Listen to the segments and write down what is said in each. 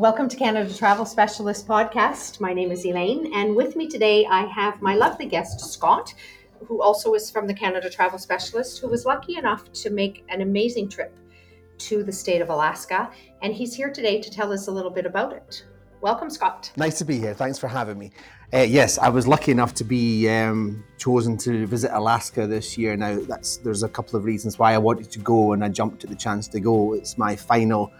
Welcome to Canada Travel Specialist Podcast. My name is Elaine, and with me today I have my lovely guest, Scott, who also is from the Canada Travel Specialist, who was lucky enough to make an amazing trip to the state of Alaska. And he's here today to tell us a little bit about it. Welcome, Scott. Nice to be here. Thanks for having me. Uh, yes, I was lucky enough to be um, chosen to visit Alaska this year. Now, that's there's a couple of reasons why I wanted to go, and I jumped at the chance to go. It's my final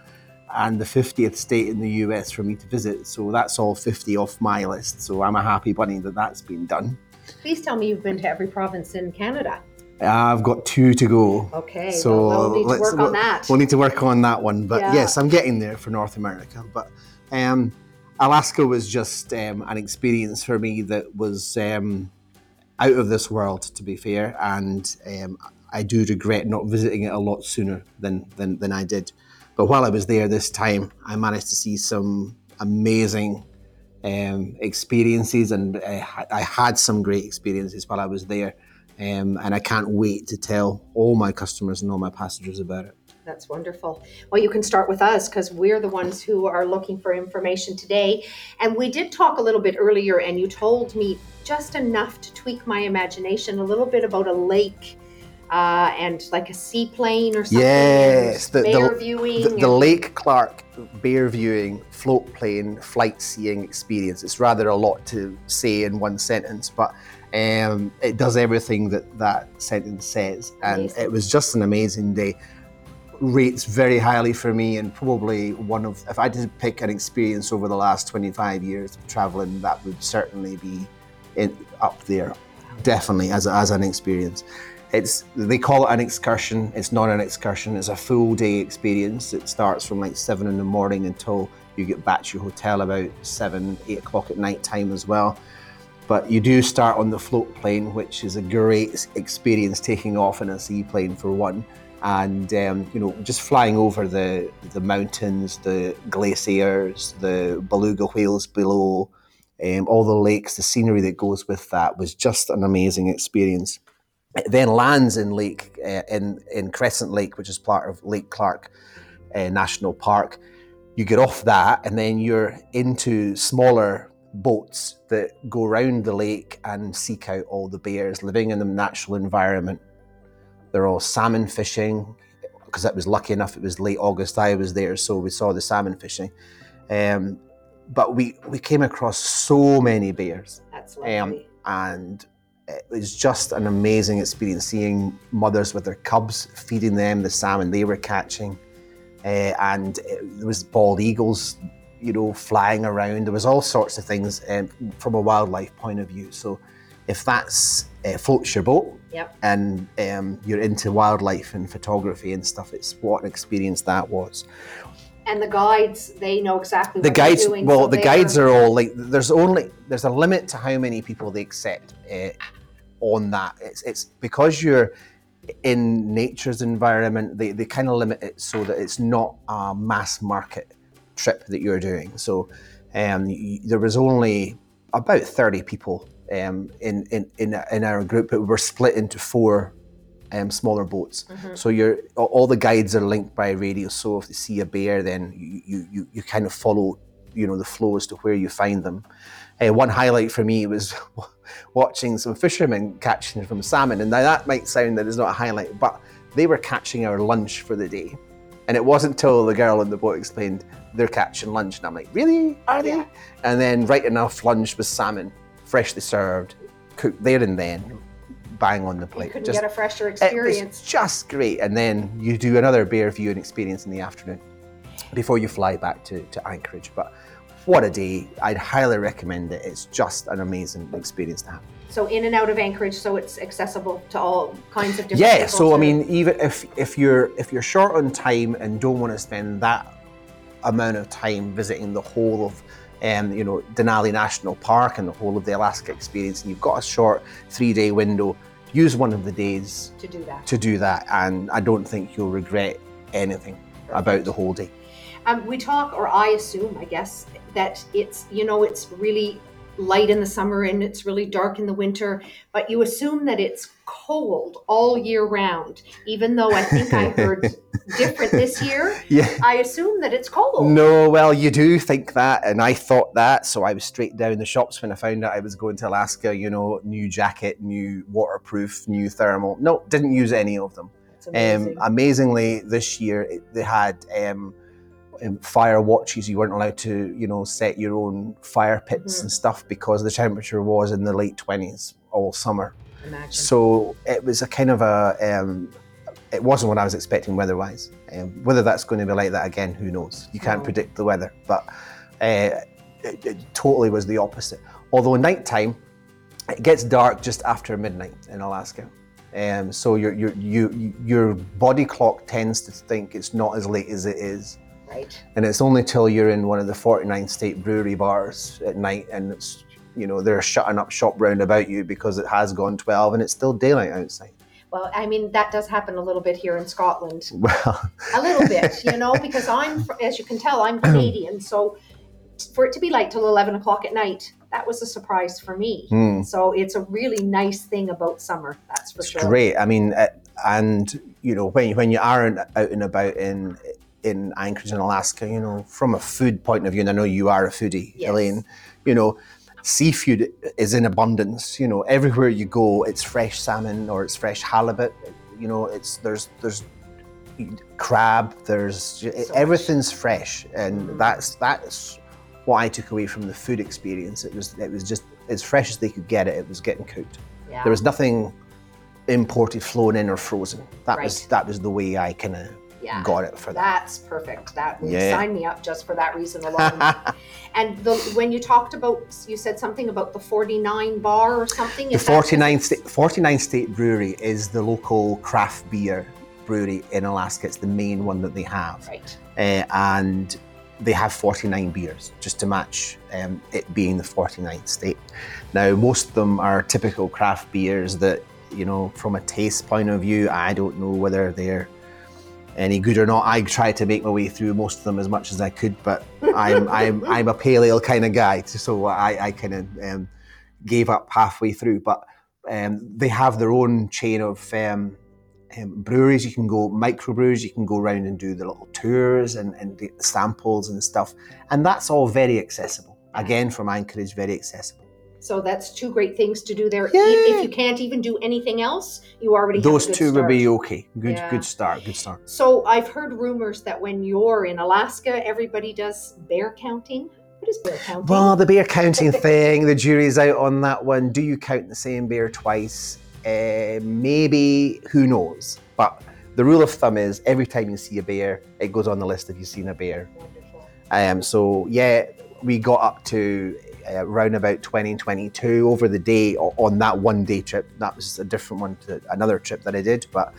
and the 50th state in the US for me to visit. So that's all 50 off my list. So I'm a happy bunny that that's been done. Please tell me you've been to every province in Canada. I've got two to go. Okay, so well, we'll need to work on that. We'll need to work on that one. But yeah. yes, I'm getting there for North America. But um, Alaska was just um, an experience for me that was um, out of this world, to be fair. And um, I do regret not visiting it a lot sooner than, than, than I did. But while I was there this time, I managed to see some amazing um, experiences, and uh, I had some great experiences while I was there. Um, and I can't wait to tell all my customers and all my passengers about it. That's wonderful. Well, you can start with us because we're the ones who are looking for information today. And we did talk a little bit earlier, and you told me just enough to tweak my imagination a little bit about a lake uh, and like a seaplane or something. Yes, the, bear the, viewing. The, the Lake Clark bear viewing, float plane, flight seeing experience. It's rather a lot to say in one sentence, but um, it does everything that that sentence says. And amazing. it was just an amazing day. Rates very highly for me, and probably one of, if I did pick an experience over the last 25 years of traveling, that would certainly be in, up there, definitely as, as an experience. It's they call it an excursion. It's not an excursion. It's a full day experience. It starts from like seven in the morning until you get back to your hotel about seven, eight o'clock at night time as well. But you do start on the float plane, which is a great experience taking off in a seaplane for one, and um, you know just flying over the the mountains, the glaciers, the beluga whales below, um, all the lakes, the scenery that goes with that was just an amazing experience. It then lands in Lake uh, in in Crescent Lake, which is part of Lake Clark uh, National Park. You get off that, and then you're into smaller boats that go around the lake and seek out all the bears living in the natural environment. They're all salmon fishing because it was lucky enough it was late August I was there, so we saw the salmon fishing. Um, but we we came across so many bears. That's lovely. Um, and it was just an amazing experience seeing mothers with their cubs feeding them the salmon they were catching. Uh, and it, there was bald eagles, you know, flying around. There was all sorts of things um, from a wildlife point of view. So, if that's uh, floats your boat yep. and um, you're into wildlife and photography and stuff, it's what an experience that was. And the guides, they know exactly the guides. Doing, well, so the guides are all like. There's only there's a limit to how many people they accept. Uh, on that. It's, it's because you're in nature's environment, they, they kind of limit it so that it's not a mass market trip that you're doing. So um, there was only about 30 people um, in, in, in, in, our group, but we were split into four um, smaller boats. Mm-hmm. So you're, all the guides are linked by radio. So if you see a bear, then you, you, you kind of follow you know the flow as to where you find them. Uh, one highlight for me was watching some fishermen catching from salmon. And now that might sound that it's not a highlight, but they were catching our lunch for the day. And it wasn't until the girl on the boat explained they're catching lunch. And I'm like, really? Are they? And then, right enough, lunch was salmon, freshly served, cooked there and then, bang on the plate. You couldn't just, get a fresher experience. It was just great. And then you do another bear viewing experience in the afternoon before you fly back to, to Anchorage. But what a day. I'd highly recommend it. It's just an amazing experience to have. So in and out of Anchorage, so it's accessible to all kinds of different. Yeah, so I mean, even if if you're if you're short on time and don't want to spend that amount of time visiting the whole of um, you know Denali National Park and the whole of the Alaska experience, and you've got a short three day window, use one of the days to do that. To do that, and I don't think you'll regret anything Perfect. about the whole day. Um, we talk, or I assume, I guess, that it's you know it's really light in the summer and it's really dark in the winter, but you assume that it's cold all year round, even though I think I heard different this year. Yeah. I assume that it's cold. No, well, you do think that, and I thought that, so I was straight down the shops when I found out I was going to Alaska. You know, new jacket, new waterproof, new thermal. No, didn't use any of them. It's Um, amazingly, this year it, they had um, um, fire watches. You weren't allowed to, you know, set your own fire pits Mhm. and stuff because the temperature was in the late twenties all summer. Imagine. So it was a kind of a. Um, it wasn't what I was expecting weather-wise. Um, whether that's going to be like that again, who knows? You can't No. predict the weather, but uh, it, it totally was the opposite. Although nighttime, it gets dark just after midnight in Alaska. Um, so your, your, you, your body clock tends to think it's not as late as it is. Right. And it's only till you're in one of the 49 state brewery bars at night and it's, you know, they're shutting up shop round about you because it has gone 12 and it's still daylight outside. Well, I mean, that does happen a little bit here in Scotland. Well, A little bit, you know, because I'm, as you can tell, I'm Canadian. So for it to be light till 11 o'clock at night, that was a surprise for me. hmm. So it's a really nice thing about summer, that's for sure. It's sure. great. I mean, uh, and you know, when when you aren't out and about in in Anchorage in Alaska, you know, from a food point of view, and I know you are a foodie, Yes. Elaine. You know, seafood is in abundance. You know, everywhere you go, it's fresh salmon or it's fresh halibut. You know, it's there's there's crab. There's So much. everything's fresh, and that's that's what I took away from the food experience. It was it was just as fresh as they could get it. It was getting cooked. Yeah. There was nothing imported, flown in, or frozen. That was that was the way I kind of yeah. got it for that. That's perfect. That would Yeah. sign me up just for that reason alone. and the, when you talked about, you said something about the 49 bar or something. the Is 49 state, 49 State Brewery is the local craft beer brewery in Alaska. It's the main one that they have, Right. uh, and they have 49 beers just to match um, it being the 49th state. Now, most of them are typical craft beers that you know, from a taste point of view, I don't know whether they're any good or not. I tried to make my way through most of them as much as I could, but I'm I'm I'm a pale ale kind of guy, so I I kind of um, gave up halfway through. But um, they have their own chain of um, um, breweries. You can go microbrews. You can go around and do the little tours and and the samples and stuff, and that's all very accessible. Again, from Anchorage, very accessible. So that's two great things to do there. If you can't even do anything else, you already Those two would be okay. Good Yeah. good start. Good start. So I've heard rumors that when you're in Alaska, everybody does bear counting. What is bear counting? Well, the bear counting thing, the jury's out on that one. Do you count the same bear twice? Uh, maybe, who knows? But the rule of thumb is every time you see a bear, it goes on the list if you've seen a bear. Wonderful. Um, so, yeah, we got up to uh, around about 2022 over the day on that one day trip. That was a different one to another trip that I did, but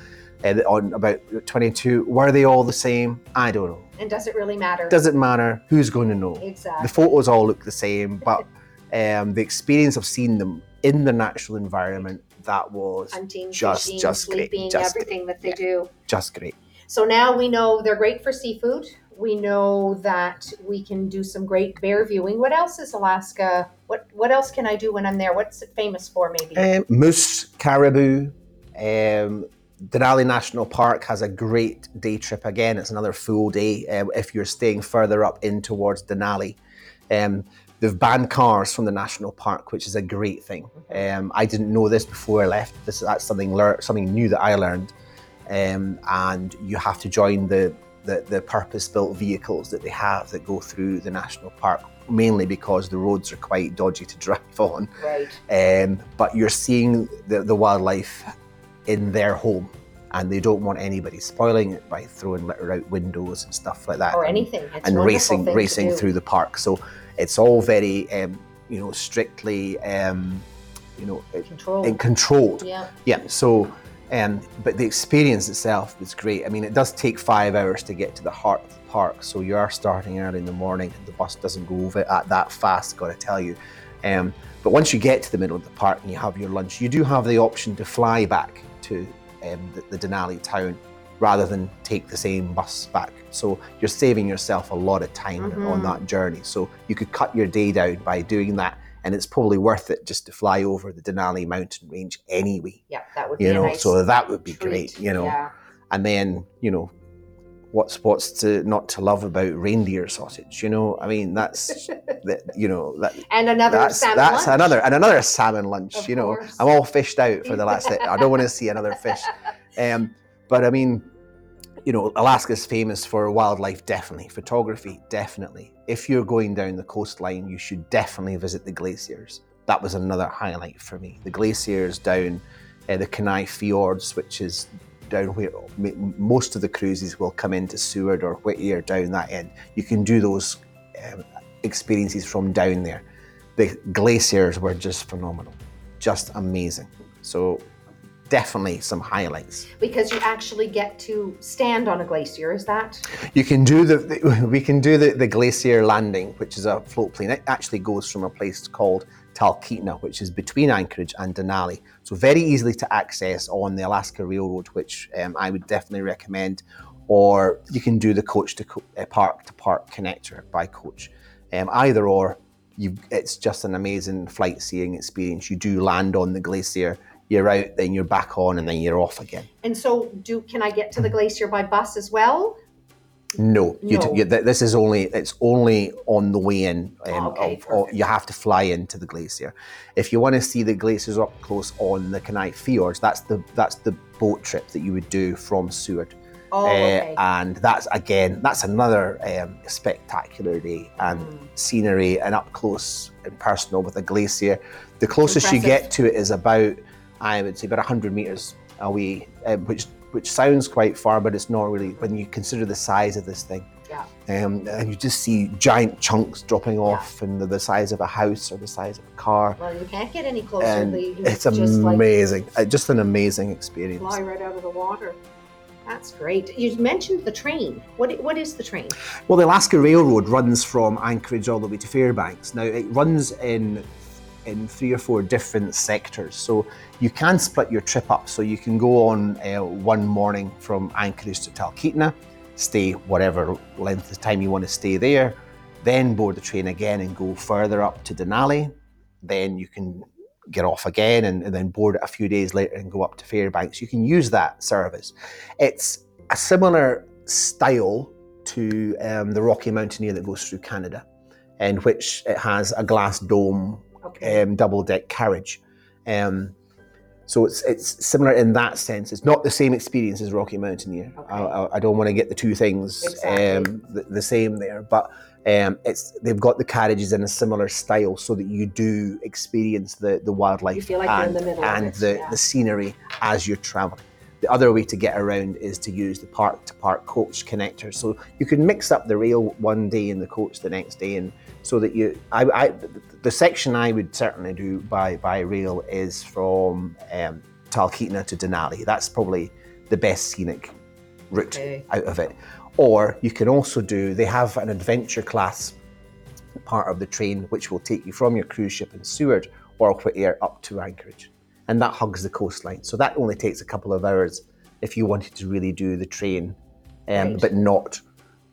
uh, on about 22. Were they all the same? I don't know. And does it really matter? Doesn't matter. Who's going to know? exactly. the photos all look the same, but um, the experience of seeing them in the natural environment that was Hunting, just- fishing, just great, sleeping, just everything that they yeah. do. just great. So now we know they're great for seafood. We know that we can do some great bear viewing. What else is Alaska? What what else can I do when I'm there? What's it famous for? Maybe. Um, moose, caribou, um, Denali National Park has a great day trip again. It's another full day um, if you're staying further up in towards Denali. Um, they've banned cars from the national park, which is a great thing. Um, I didn't know this before I left. This that's something lear- something new that I learned. Um, and you have to join the, the the purpose-built vehicles that they have that go through the national park, mainly because the roads are quite dodgy to drive on right. um, but you're seeing the, the wildlife in their home and they don't want anybody spoiling it by throwing litter out windows and stuff like that Or and, anything. It's and racing racing through the park so it's all very um, you know strictly um, you know control. and controlled yeah. yeah so um, but the experience itself is great. I mean it does take five hours to get to the heart of the park. So you are starting early in the morning and the bus doesn't go over at that fast got to tell you. Um, but once you get to the middle of the park and you have your lunch you do have the option to fly back to um, the, the denali town rather than take the same bus back. So you're saving yourself a lot of time on Mhm. that journey. So you could cut your day down by doing that and it's probably worth it just to fly over the Denali mountain range anyway. Yeah, that would be You know, nice so that would be treat. great. You know, Yeah. and then you know what's what's to not to love about reindeer sausage you know i mean that's that you know that And another that's salmon that's lunch. another and another salmon lunch Of you know course. i'm all fished out for the last i don't want to see another fish um but i mean you know alaska's famous for wildlife definitely photography definitely if you're going down the coastline you should definitely visit the glaciers that was another highlight for me the glaciers down uh, the Kenai Fjords, which is down where most of the cruises will come into Seward or Whittier down that end. You can do those um, experiences from down there. The glaciers were just phenomenal, just amazing. So definitely some highlights. because you actually get to stand on a glacier. Is that? You can do the, the we can do the, the glacier landing, which is a float plane. It actually goes from a place called Talkeetna, which is between Anchorage and Denali. So very easily to access on the Alaska Railroad, which um, I would definitely recommend. Or you can do the coach to co- uh, park to park connector by coach. Um, either or, you it's just an amazing flight seeing experience. You do land on the glacier, you're out, then you're back on, and then you're off again. And so, do can I get to the glacier by bus as well? No, you, No. you, th- this is only it's only on the way in. Um, Okay, of, or you have to fly into the glacier. If you want to see the glaciers up close on the Kenai Fjords, that's the that's the boat trip that you would do from Seward. Oh, Uh, and that's again that's another um, spectacular day and Mm. scenery and up close and personal with a glacier. The closest you get to it is about I would say about hundred meters away, um, which which sounds quite far, but it's not really when you consider the size of this thing. Yeah. Um, and you just see giant chunks dropping off, and they're the size of a house or the size of a car. well, you can't get any closer. And The- it's just like amazing, Uh, just an amazing experience. fly right out of the water. That's great. You mentioned the train. What what is the train? Well, the Alaska Railroad runs from Anchorage all the way to Fairbanks. Now, it runs in in three or four different sectors, so you can split your trip up. So you can go on uh, one morning from Anchorage to Talkeetna, stay whatever length of time you want to stay there, then board the train again and go further up to Denali. Then you can get off again and, and then board it a few days later and go up to Fairbanks. You can use that service. It's a similar style to um, the Rocky Mountaineer that goes through Canada, in which it has a glass dome Okay. um, double deck carriage. Um, so it's it's similar in that sense. It's not the same experience as Rocky Mountaineer. Okay. I, I, don't want to get the two things Exactly. um, the, the same there, but um, it's they've got the carriages in a similar style so that you do experience the the wildlife like and, the and the, yeah. the scenery as you're traveling. The other way to get around is to use the park to park coach connector. So you can mix up the rail one day and the coach the next day, and so that you, I, I the section I would certainly do by by rail is from um, Talkeetna to Denali. That's probably the best scenic route Okay. out of it. Or you can also do. They have an adventure class part of the train which will take you from your cruise ship in Seward or Whittier up to Anchorage. And that hugs the coastline. So that only takes a couple of hours if you wanted to really do the train, um, Right. but not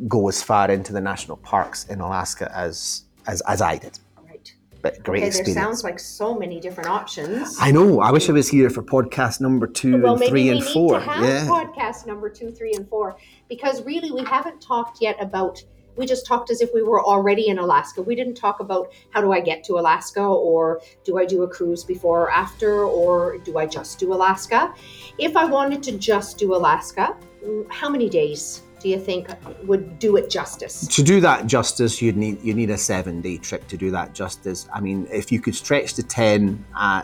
go as far into the national parks in Alaska as as, as I did. Right. But great Okay, there sounds like so many different options. I know. I wish I was here for podcast number two well, and three and four. yeah. podcast number two, three, and four because really we haven't talked yet about. We just talked as if we were already in Alaska. We didn't talk about how do I get to Alaska, or do I do a cruise before or after, or do I just do Alaska? If I wanted to just do Alaska, mm, how many days do you think would do it justice? to do that justice, you'd need you need a seven day trip to do that justice. I mean, if you could stretch to ten, uh,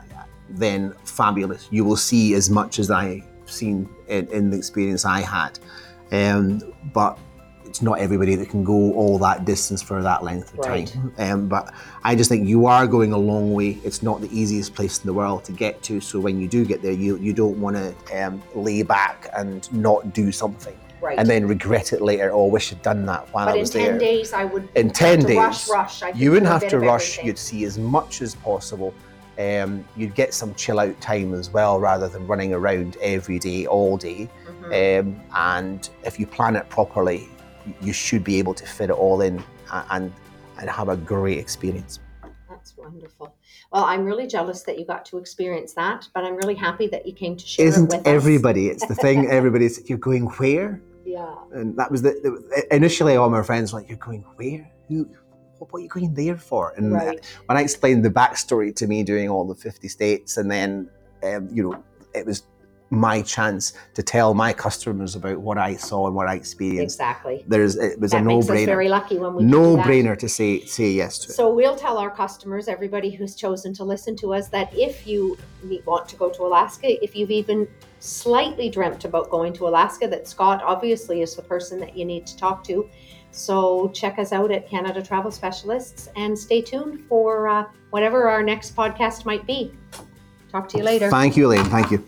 then fabulous. You will see as much as I've seen in, in the experience I had, um, but it's not everybody that can go all that distance for that length of Right. time. Um, but I just think you are going a long way. It's not the easiest place in the world to get to. So when you do get there, you you don't want to um, lay back and not do something. Right. And then regret it later. Oh, I wish I'd done that while but I in was ten there days, I would in have 10 to days rush, rush. You wouldn't have to rush everything. you'd see as much as possible um, you'd get some chill out time as well rather than running around every day all day Mhm. um, and if you plan it properly you should be able to fit it all in and and have a great experience That's wonderful. Well, I'm really jealous that you got to experience that, but I'm really happy that you came to share Isn't it with everybody? It's the thing. Everybody's you're going where? Yeah. And that was the, the initially all my friends were like you're going where? Who? What, what are you going there for? And Right. when I explained the backstory to me doing all the 50 states, and then, um, you know, it was my chance to tell my customers about what I saw and what I experienced. Exactly. There's, it was That a makes us no-brainer. very lucky when we do that. No-brainer to say say yes to it. So we'll tell our customers, everybody who's chosen to listen to us, that if you want to go to Alaska, if you've even slightly dreamt about going to Alaska, that Scott obviously is the person that you need to talk to. So check us out at Canada Travel Specialists and stay tuned for uh, whatever our next podcast might be. Talk to you later. Thank you, Elaine. Thank you.